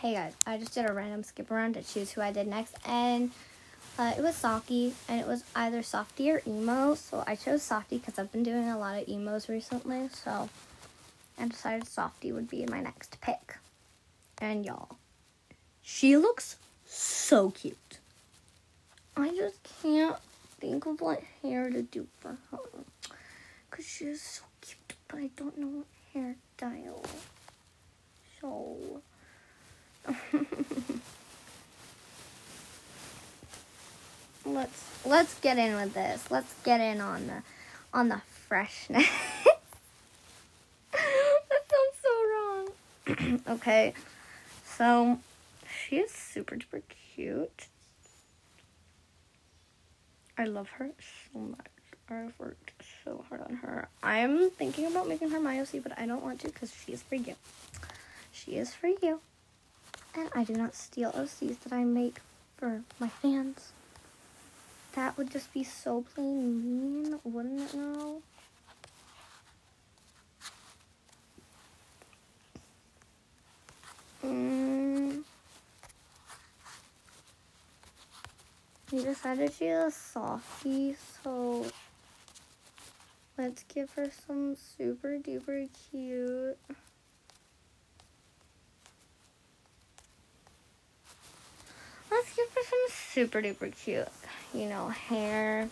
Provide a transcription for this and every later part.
hey guys, I just did a random skip around to choose who I did next, and uh, it was Softy, and it was either Softy or Emo. So I chose Softy because I've been doing a lot of emos recently. So I decided Softy would be my next pick. And y'all, she looks so cute. I just can't think of what hair to do for her because she is so cute, but I don't know what hairstyle. Let's let's get in with this. Let's get in on the on the freshness. that sounds so wrong. okay. So she is super duper cute. I love her so much. I've worked so hard on her. I'm thinking about making her my OC, but I don't want to because she is for you. She is for you. And I do not steal OCs that I make for my fans. That would just be so plain mean, wouldn't it now? Mm. We decided she's a softie, so let's give her some super duper cute. Let's give her some super duper cute, you know, hair.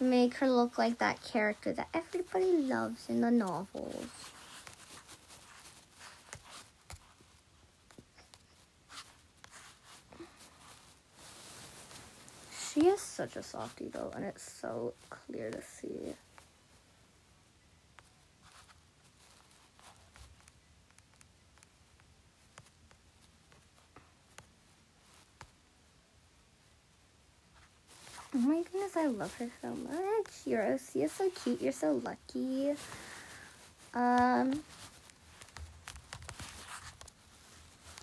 Make her look like that character that everybody loves in the novels. She is such a softie though, and it's so clear to see. Oh my goodness, I love her so much. You're you're so cute. You're so lucky. Um,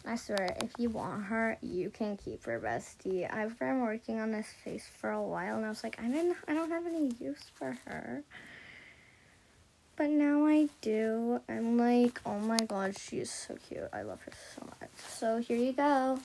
I swear, if you want her, you can keep her, bestie. I've been working on this face for a while, and I was like, I didn't, I don't have any use for her. But now I do. I'm like, oh my god, she is so cute. I love her so much. So here you go.